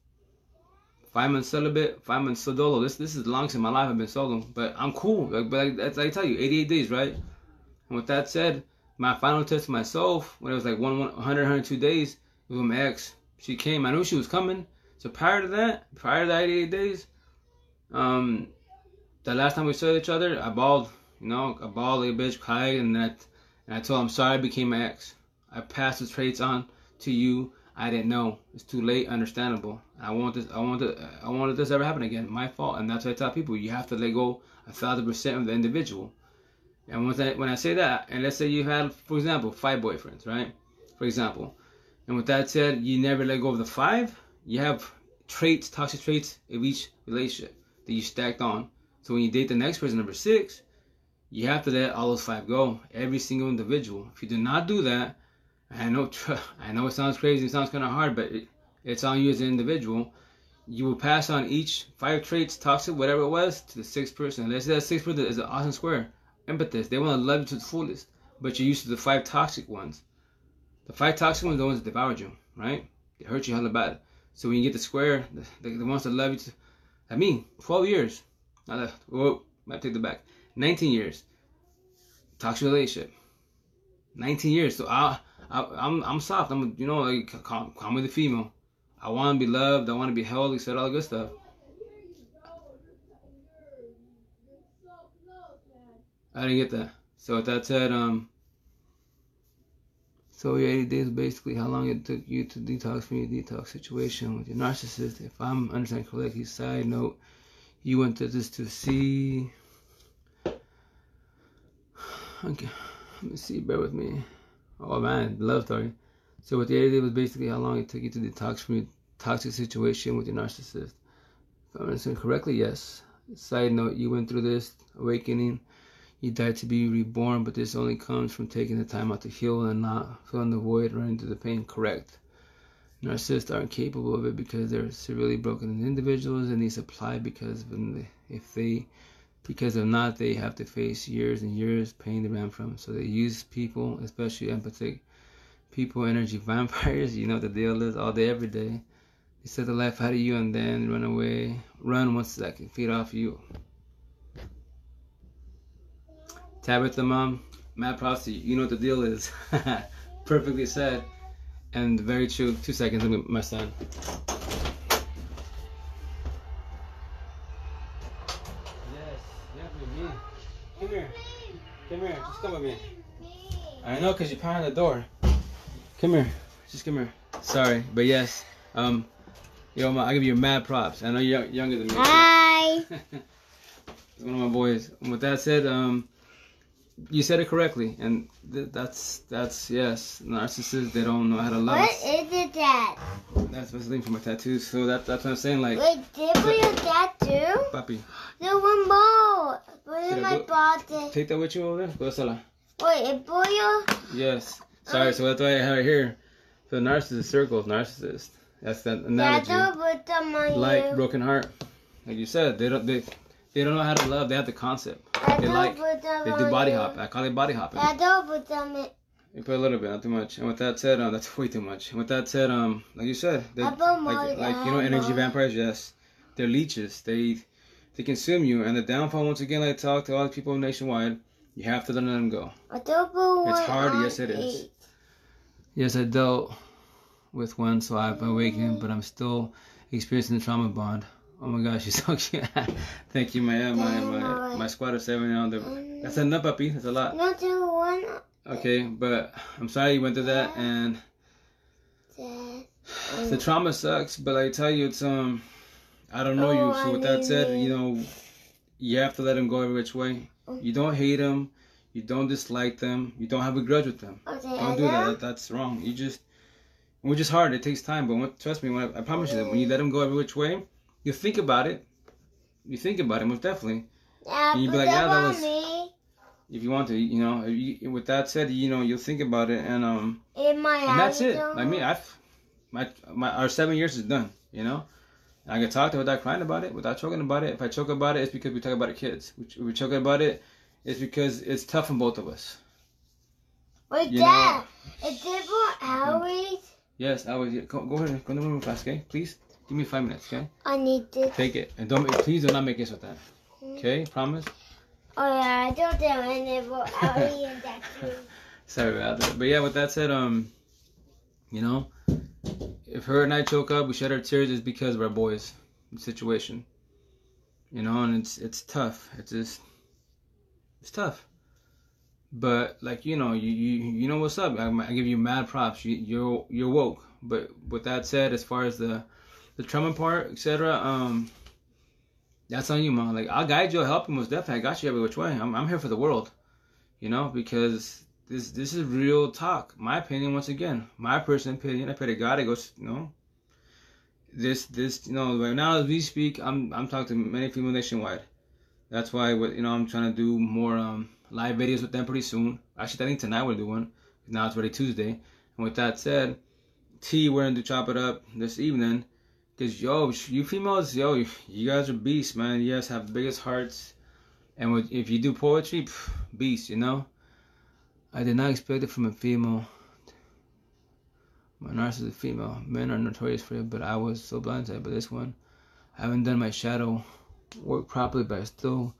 Five months celibate, five months solo. This this is the longest in my life I've been solo, but I'm cool. Like, but as I tell you, 88 days, right? And with that said, my final test myself when it was like one, 100, 102 days with my ex, she came. I knew she was coming. So prior to that, prior to the 88 days, um, the last time we saw each other, I bawled. You know, I bawled like a bitch, cried, and that, and I told him sorry I became my ex. I passed the traits on to you. I didn't know. It's too late. Understandable. I want this. I want to. I wanted this ever happen again. My fault. And that's what I tell people. You have to let go a thousand percent of the individual. And once I, when I say that, and let's say you had, for example, five boyfriends, right? For example, and with that said, you never let go of the five. You have traits, toxic traits of each relationship that you stacked on. So when you date the next person, number six, you have to let all those five go. Every single individual. If you do not do that, I know, [LAUGHS] I know it sounds crazy, it sounds kind of hard, but it, it's on you as an individual. You will pass on each five traits, toxic, whatever it was, to the sixth person. Let's say that sixth person is an awesome square. Empathists, they want to love you to the fullest, but you're used to the five toxic ones. The five toxic ones are the ones that devoured you, right? They hurt you hella bad. So when you get the square, the, the, the ones that love you, to, I mean, 12 years. Not that, whoa, I take the back. 19 years. Toxic relationship. 19 years. So I, I'm I'm soft. I'm you know like calm with the female. I want to be loved. I want to be held. He said all the good stuff. I didn't get that. So with that said, um, so your 80 days basically how long it took you to detox from your detox situation with your narcissist. If I'm understanding correctly, side note, you went to this to see. [SIGHS] Okay, let me see. Bear with me. Oh man, love story. So what the 80 days was basically how long it took you to detox from your toxic situation with your narcissist. If I'm understanding correctly, yes. Side note, you went through this awakening you died to be reborn, but this only comes from taking the time out to heal and not filling the void, running through the pain. Correct. Narcissists aren't capable of it because they're severely broken individuals and they supply because if they, because if not, they have to face years and years pain to ran from. So they use people, especially empathic people, energy [LAUGHS] vampires. You know the deal is all day, every day. They set the life out of you and then run away. Run once that can feed off you. Tabitha mom, Matt props to you. Know what the deal is. [LAUGHS] Perfectly said. And very true. Two seconds, my son. Yeah, me. Come here. Come here. Just come with me. I know, cause you're pounding the door. Come here. Just come here. Sorry, but yes. Um, yo, I give you mad props. I know you're younger than me. Hi. [LAUGHS] one of my boys. And with that said, um, you said it correctly, and th- that's that's yes. Narcissists they don't know how to love. What us. is it that? That's basically for my tattoos. So that that's what I'm saying. Like, Wait, did for your tattoo? papi, No one more. Put in my body. take that with you over there. Go sala. Wait, el pollo. Yes. Sorry. Um, so that's why I have it here. So narcissist circles, narcissist. That's that analogy. Tattoo put them on Like you. broken heart. Like you said, they don't they they don't know how to love. They have the concept. They like they do body you. hop. I call it body hopping. Tattoo put them in. You put a little bit, not too much. And with that said, um, that's way too much. And with that said, um, like you said, they like, like you know, energy vampires. Yes, they're leeches. They they consume you. And the downfall, once again, like I talk to all the people nationwide, you have to let them go. I don't put It's hard, yes, it is. Yes, I dealt with one, so I've awakened, but I'm still experiencing the trauma bond. Oh my gosh, [LAUGHS] you're so cute. Thank you, my my my, my squad of seven. You know, the- that's enough, puppy. That's a lot. Not one Okay, but I'm sorry you went through that, and the trauma sucks. But I tell you, it's um, I don't know Oh, you. So with that said, you know, you have to let them go every which way. You don't hate them. You don't dislike them. You don't have a grudge with them. Okay, Don't do that. that. That's wrong. You just, which is hard. It takes time. But when, trust me, when I, I promise you that when you let them go every which way, you think about it. You think about it most definitely. Yeah, And you'd be like, yeah, that was-. If you want to, you know. You, with that said, you know, you'll think about it, and um, In my and that's it. house, Like me, I've my my our seven years is done. You know, I can talk to without crying about it, without choking about it. If I choke about it, it's because we talk about it, kids. We, we choke about it, it's because it's tough on both of us. Wait, you Dad. Is it for hours? Yes, I was. Go, go ahead, go in the room fast, okay? Please, give me five minutes, okay? I need this. Take it, and don't please do not make it with that. Okay, promise. Oh yeah, I don't do any for hours and [LAUGHS] that too. Sorry about that. But yeah, with that said, um, you know, if her and I choke up, we shed our tears, it's because of our boys. Situation. You know, and it's it's tough. It's just it's tough. But like you know, you you, you know what's up. I, I give you mad props. You you're you're woke. But with that said, as far as the the trauma part, etc. Um, that's on you, man. Like I'll guide you, I'll help you most definitely. I got you every which way. I'm I'm here for the world. You know, because this this is real talk. My opinion, once again, my personal opinion. I pray to God. It goes, you know, this this you know right now as we speak, I'm I'm talking to many people nationwide. That's why what you know I'm trying to do more um live videos with them pretty soon. Actually, I think tonight we'll do one. Now it's already Tuesday. And with that said, T we're gonna chop it up this evening. Cause yo, you females, yo, you guys are beasts, man. You guys have the biggest hearts, and if you do poetry, pff, beast, you know. I did not expect it from a female. My narcissist is female. Men are notorious for it, but I was so blindsided by this one. I haven't done my shadow work properly, but I still,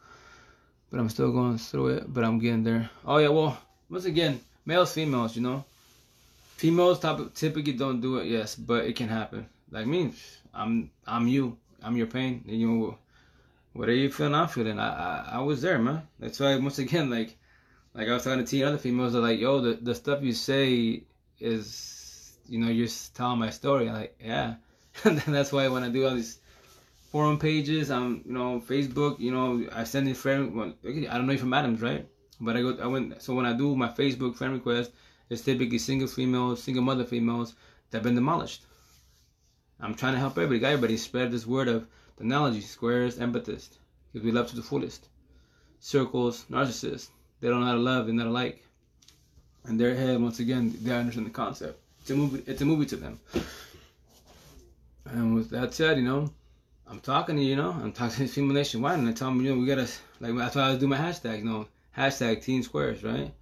but I'm still going through it. But I'm getting there. Oh yeah, well, once again, males, females, you know. Females typically don't do it, yes, but it can happen. Like me, I'm I'm you. I'm your pain. You know, whatever you feeling, I'm feeling. I, I I was there, man. That's why once again, like like I was talking to teen other females, like, yo, the the stuff you say is, you know, you're telling my story. I'm like, yeah. [LAUGHS] and that's why when I do all these forum pages, I'm you know, Facebook, you know, I send in friend. Well, I don't know if from Adams, right? But I go, I went. So when I do my Facebook friend request, it's typically single females, single mother females that have been demolished. I'm trying to help everybody, everybody spread this word of the analogy, squares, empathist, because we love to the fullest. Circles, narcissists, they don't know how to love, they're not alike. And their head, once again, they understand the concept. It's a movie. It's a movie to them. And with that said, you know, I'm talking to you, you know, I'm talking to female nationwide, and I tell them, you know, we gotta like that's why I do my hashtag, you know, hashtag Teen Squares, right?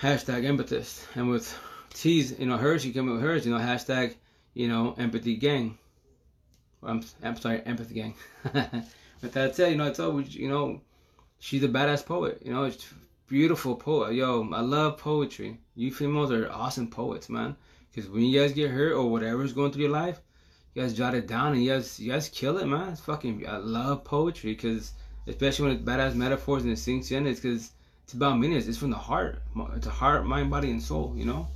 Hashtag empathist, and with T's, you know, hers, you come with hers, you know, hashtag you know, empathy gang. I'm, I'm sorry, empathy gang. [LAUGHS] but that's it, you know, I told you, know, she's a badass poet. You know, it's beautiful poet. Yo, I love poetry. You females are awesome poets, man. Because when you guys get hurt or whatever's going through your life, you guys jot it down and you guys, you guys kill it, man. It's fucking, I love poetry because, especially when it's badass metaphors and it sinks in, it's because it's about meanings. It's from the heart. It's a heart, mind, body, and soul, you know?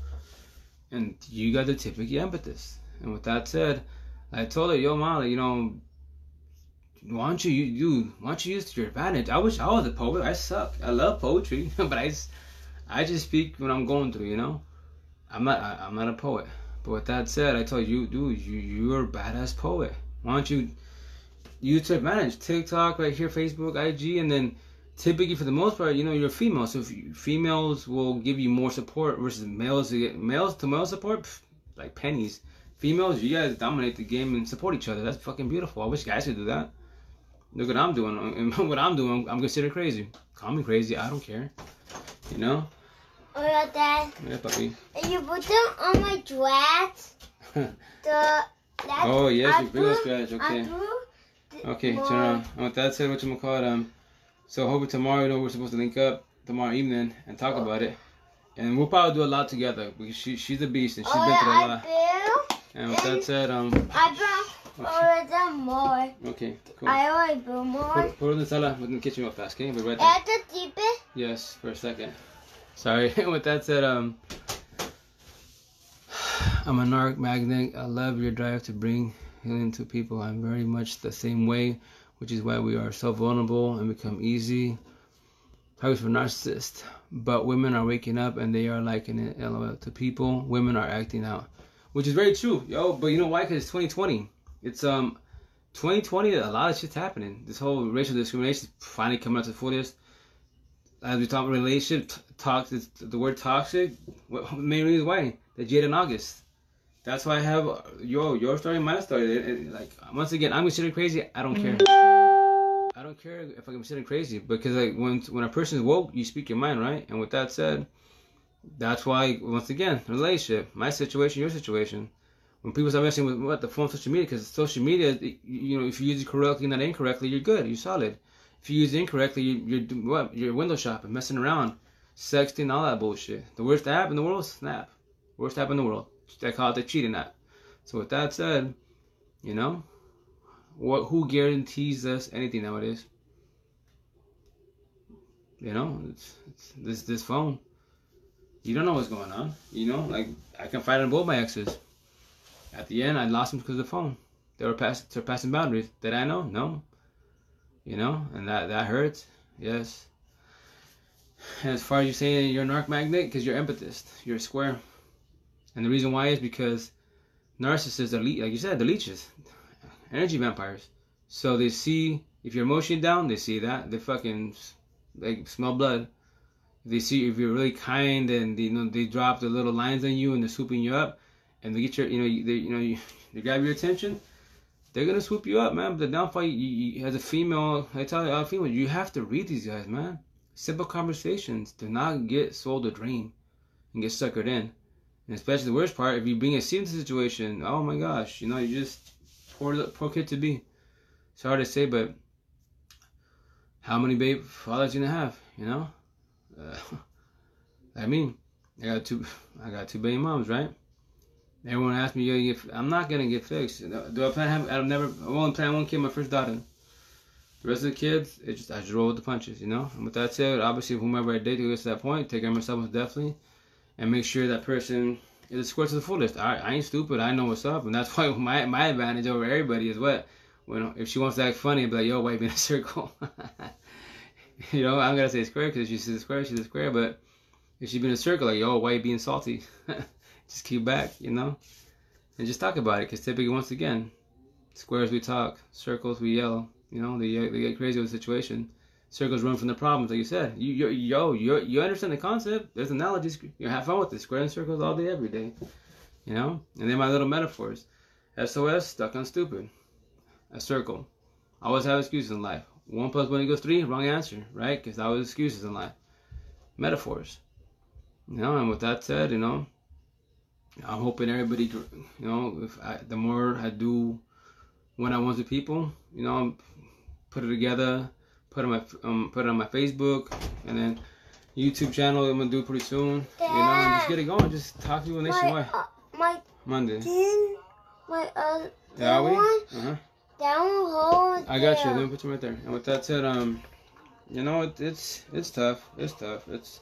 And you guys are typically empathist. And with that said, I told her, yo, Molly, you know, why don't you, you, why don't you use your advantage? I wish I was a poet. I suck. I love poetry, [LAUGHS] but I, I just speak when I'm going through, you know. I'm not, I, am not a poet. But with that said, I told you, dude, you, you're a badass poet. Why don't you use your advantage? TikTok, right here, Facebook, IG, and then typically for the most part, you know, you're female. So females will give you more support versus males males to male support, like pennies females, you guys dominate the game and support each other. That's fucking beautiful. I wish guys could do that. Look what I'm doing. [LAUGHS] And what I'm doing, I'm considered crazy. Call me crazy. I don't care. You know? Oh, yeah, Dad. Yeah, puppy. And you put them on my dress. [LAUGHS] the, oh, yes, you a scratch. Okay. Okay, turn around. And with that said, what you gonna call it, um, so hopefully tomorrow, you know, we're supposed to link up tomorrow evening and talk oh. about it. And we'll probably do a lot together because she, she's a beast and she's oh, been through a lot. And with that said, um. I brought already more. Okay, cool. I already brought more. Put, put it in the cellar. We're in the kitchen real fast. You be right there? At the deep it? Yes, for a second. Sorry. [LAUGHS] with that said, um. [SIGHS] I'm a narc magnet. I love your drive to bring healing to people. I'm very much the same way, which is why we are so vulnerable and become easy targets for narcissists. But women are waking up and they are liking it LOL to people. Women are acting out which is very true, yo. But you know why? Because it's 2020. It's um 2020. A lot of shit's happening. This whole racial discrimination is finally coming out to the fullest. As we talk about relationship, talk the word toxic. What, [LAUGHS] main reason why the Jade in August. That's why I have yo your story, my story. And, and, like once again, I'm considered crazy. I don't care. I don't care if I'm considered crazy because like when when a person is woke, you speak your mind, right? And with that said that's why, once again, relationship, my situation, your situation. When people start messing with what the phone, social media, because social media, you know, if you use it correctly, and not incorrectly, you're good, you're solid. If you use it incorrectly, you, are what? You're window shopping, messing around, sexting, all that bullshit. The worst app in the world, is Snap. Worst app in the world. They call it the cheating app. So with that said, you know, what? Who guarantees us anything nowadays? You know, it's, it's this this phone you don't know what's going on. You know, like I can fight on both my exes. At the end, I lost them because of the phone. They were pass- surpassing boundaries. Did I know? No. You know, and that that hurts. Yes. And as far as you saying you're a narc magnet, because you're empathist, you're square. And the reason why is because narcissists are, le- like you said, the leeches, energy vampires. So they see if your emotion down, they see that they fucking like smell blood they see if you're really kind and they, you know they drop the little lines on you and they're swooping you up and they get your you know they you know you, [LAUGHS] they grab your attention they're gonna swoop you up man but the downfall you, you, as a female i tell you female you have to read these guys man simple conversations do not get sold a dream and get suckered in And especially the worst part, if you're being a serious situation, oh my gosh, you know, you just poor poor kid to be. Sorry to say, but how many baby fathers you gonna have? You know, uh, [LAUGHS] I mean, I got two, [LAUGHS] I got two baby moms, right? Everyone asked me, "Yo, get, I'm not gonna get fixed. Do I plan have? I've never. I only plan one kid, my first daughter. The rest of the kids, it just I just roll with the punches, you know. And with that said, obviously, whomever I date who gets to that point, take care of myself definitely, and make sure that person is square to the fullest. I, I ain't stupid. I know what's up, and that's [LAUGHS] why my my advantage over everybody is what when if she wants to act funny, I'd be like, "Yo, wipe in a circle." [LAUGHS] you know, I'm gonna say square because she's a square, she's a square, but if she's been a circle, like, "Yo, why you being salty?" [LAUGHS] just keep back, you know, and just talk about it. Because typically, once again, squares we talk, circles we yell. You know, they, they get crazy with the situation. Circles run from the problems, like you said. You, you yo, you, you understand the concept. There's analogies. You have fun with it. Square and circles all day, every day. You know, and then my little metaphors. SOS, stuck on stupid. A circle. I always have excuses in life. One plus one equals three, wrong answer, right? Because I was excuses in life. Metaphors. You know, and with that said, you know, I'm hoping everybody, you know, if I, the more I do when I want to people, you know, put it together, put it on my um, put it on my Facebook, and then YouTube channel I'm gonna do pretty soon. Dad, you know, and just get it going. Just talk to people nationwide. My, uh, my Monday. Tin, my uh, Yeah, one, Uh-huh. I got you. Let me put you right there. And with that said, um, you know, it, it's it's tough. It's tough. It's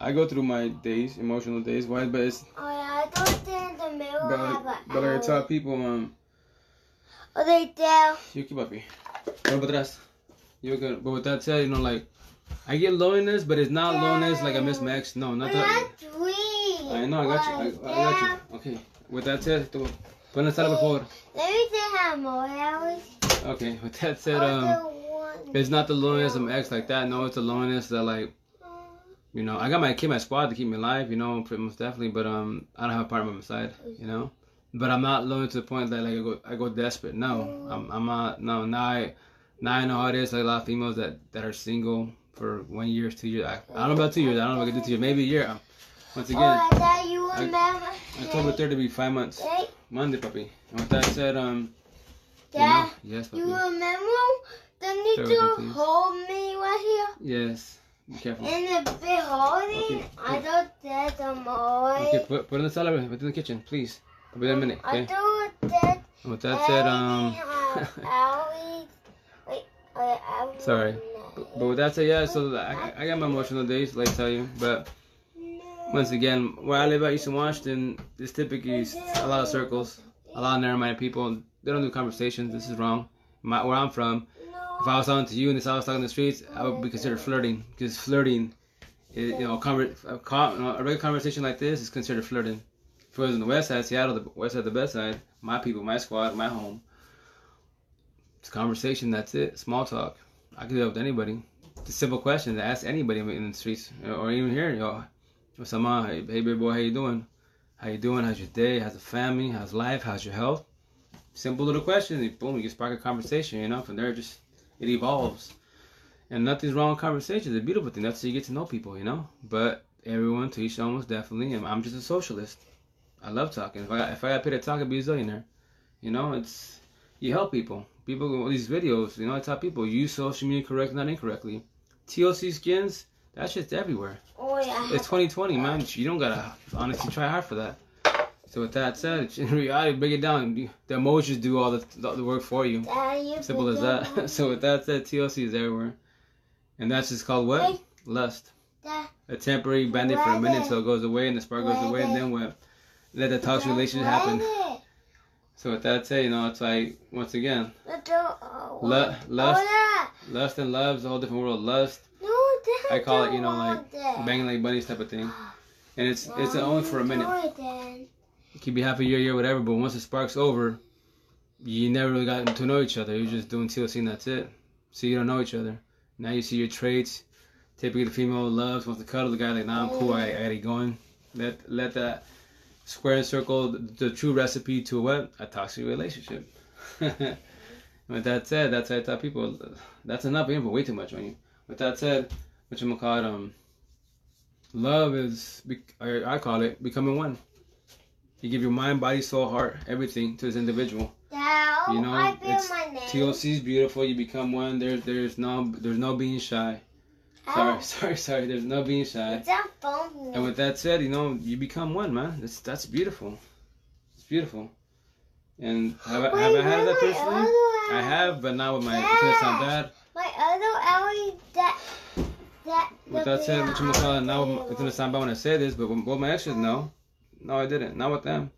I go through my days, emotional days. Why? But it's Oh yeah, I don't think the middle but have like, but like I tell people, um, Oh, they there. you keep up here. Para atrás. You're good. But with that said, you know, like I get loneliness, but it's not loneliness like I miss my ex. No, not I that. I know. I got you. I, I got you. Okay. With that said, pon la sala por favor. Let me say how more hours. Okay. With that said, Oh, um. It's not the loneliness of ex like that. No, it's the loneliness that like you know I got my kid, my squad to keep me alive. You know, pretty most definitely. But um, I don't have a partner by my side. You know, but I'm not lonely to the point that like I go I go desperate. No, I'm I'm not. No, now I now I know how it is. Like a lot of females that that are single for one year, two years. I, I don't know about two years. I don't know if I can do two years. Maybe a year. Once Oh, again, I you I- remember. October third to be five months. Puppy. And with that said, um, you Dad, know, yes, you puppy. remember the need Bear with me, to hold me right here? Yes. Be careful. here? In the big holding? Okay, I that's a more. Okay, put put in the salad. Put it in the kitchen, please. I'll be there in a minute. I Okay. thought that. And with that said, um, [LAUGHS] Sorry. but with that said, yeah. So I, I got my emotional days, like I tell you. But once again, where I live at Eastern Washington, this typically a lot of circles, a lot of narrow-minded people. They don't do conversations. This is wrong. My, where I'm from, if I was talking to you and this I was talking in the streets, I would be considered flirting because flirting, is, you know, a, regular conversation like this is considered flirting. If it was in the west side, Seattle, the west side, the best side, my people, my squad, my home. It's conversation. That's it. Small talk. I can do that with anybody. It's a simple question to ask anybody in the streets or even here. Yo, what's up? Hey, big boy, how you doing? How you doing? How's your day? How's the family? How's life? How's your health? Simple little question. And boom, you spark a conversation. You know, from there, just it evolves. And nothing's wrong with conversation. It's a beautiful thing. That's how you get to know people. You know, but everyone to each own was definitely. And I'm just a socialist. I love talking. If I if I got paid to talk, I'd be a zillionaire. You know, it's you help people. People these videos, you know, I tell people use social media correctly, not incorrectly. TLC skins, that shit's everywhere. Oh, yeah. It's 2020, man. You don't gotta honestly try hard for that. So with that said, [LAUGHS] in reality, break it down. The emojis do all the, the work for you. Dad, you Simple as that. [LAUGHS] so with that said, TLC is everywhere, and that's just called what? Hey. Lust. Dad, A temporary bandit for a minute until it goes away and the spark goes away, and then what? Let the toxic relationship happen. So with that said, you know, it's like once again, uh, lust, Oh, lust and love is a whole different world. Lust, Dad. No, Dad, I call it, you know, like banging like bunnies type of thing, and it's it's only for a minute. It could be half a year, year, whatever. But once the spark's over, you never really got to know each other. You're just doing TLC and that's it. So you don't know each other. Now you see your traits. Typically, the female loves wants to cuddle the guy. Like, nah, I'm cool. I, I gotta get going. Let let that square and circle the, the true recipe to what a toxic relationship. [LAUGHS] With that said, that's how I tell people. That's enough info. Way too much on you. With that said, what you call it? Um, love is I, I call it becoming one. You give your mind, body, soul, heart, everything to this individual. Dad, You know, I feel it's my name. TLC is beautiful. You become one. There's there's no there's no being shy. Sorry, Oh, [LAUGHS] sorry, sorry. There's no being shy. It's a phone. And with that said, you know, you become one, man. That's that's beautiful. It's beautiful. And have, I- have I had that personally? I have, but not with my. It's gonna sound bad. My other Ellie, that that. With that said, what you call it? Now it's gonna sound bad when I say this, but with, with my exes, no, no, I didn't. Not with them.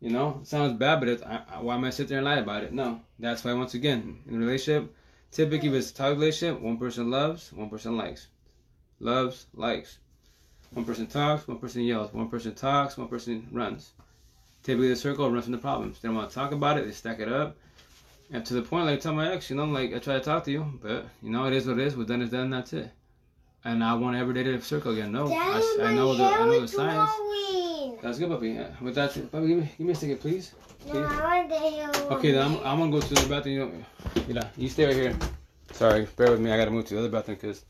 You know, it sounds bad, but it, I, I, why am I sit there and lie about it? No, that's why once again in a relationship, typically if it's a toxic relationship, one person loves, one person likes, loves, likes. One person talks, one person yells, one person talks, one person runs. Typically, the circle runs from the problems. They don't want to talk about it. They stack it up. And to the point, like I tell my ex, you know, like I try to talk to you, but you know, it is what it is. What's done is done. That's it. And I want every day to circle again. No, I, s- I know the I know the signs. Halloween. That's good, puppy. Yeah. With that, puppy, give me give me a second, please. No, I want the. Okay, then I'm, I'm gonna go to the bathroom. You know, you know, you stay right here. Sorry, bear with me. I gotta move to the other bathroom because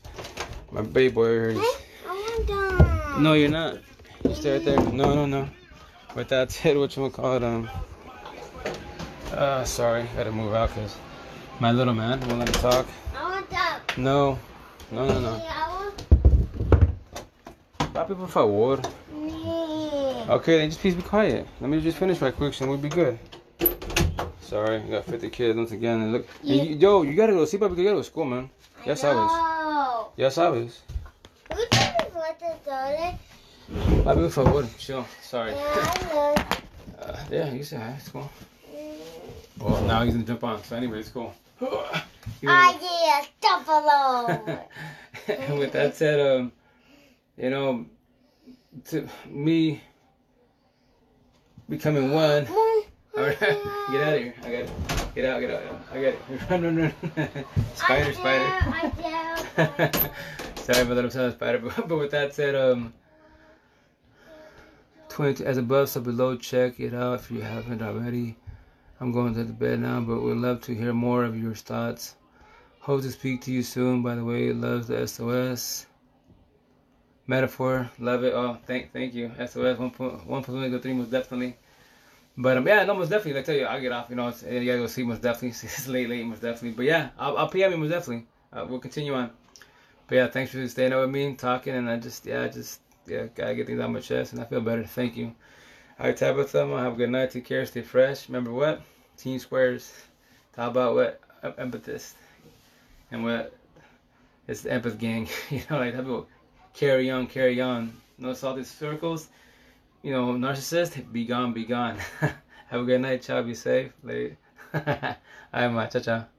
my baby boy here. Is... I want that. No, you're not. You stay right there. No, no, no. With that said, what you gonna call it? Um. Uh, sorry, gotta move out because my little man won't let me talk. I want that. No, no, no, no. Yeah, I Papi, por favor. me. Okay, then just please be quiet. Let me just finish right quick, and we'll be good. Sorry, I got 50 kids once again. And look, and you, yo, you gotta go see que you gotta go to school, man. Ya sabes. No. Ya sabes. Who did the photo today? Papi, por favor, chill. Sorry. Yeah, Uh, yeah, you say hi. It's cool. I Well, now he's gonna jump on. So anyway, it's cool. Ah, yeah, stop alone. and [LAUGHS] with that said, um, you know, to me becoming one. [LAUGHS] All right, [LAUGHS] get out of here. I got it. Get out, get out. I got it. Run, run, run. spider, spider. Do. I do. [LAUGHS] Sorry about that. I'm sorry, spider. But, but with that said, um, 20 as above, so below. Check it out if you haven't already. I'm going to the bed now, but we'd love to hear more of your thoughts. Hope to speak to you soon. By the way, loves the SOS. Metaphor, love it. Oh, thank, thank you. SOS one point one point go three most definitely. But um, yeah, no, most definitely. I tell you, I'll get off. You know, it's, you gotta go sleep most definitely. [LAUGHS] It's late, late, most definitely. But yeah, I'll, I'll PM you most definitely. Uh, we'll continue on. But yeah, thanks for staying up with me, talking, and I just yeah, I just yeah, gotta get things out my chest, and I feel better. Thank you. All right, Tabitha, have a good night. Take care. Stay fresh. Remember what? Team squares. Talk about what? Em- Empathist. And what? It's the empath gang. [LAUGHS] you know, like people carry on, carry on. Notice all these circles. You know, narcissist, be gone, be gone. [LAUGHS] have a good night, child. Be safe. Late. [LAUGHS] All right, ma. Ciao, ciao.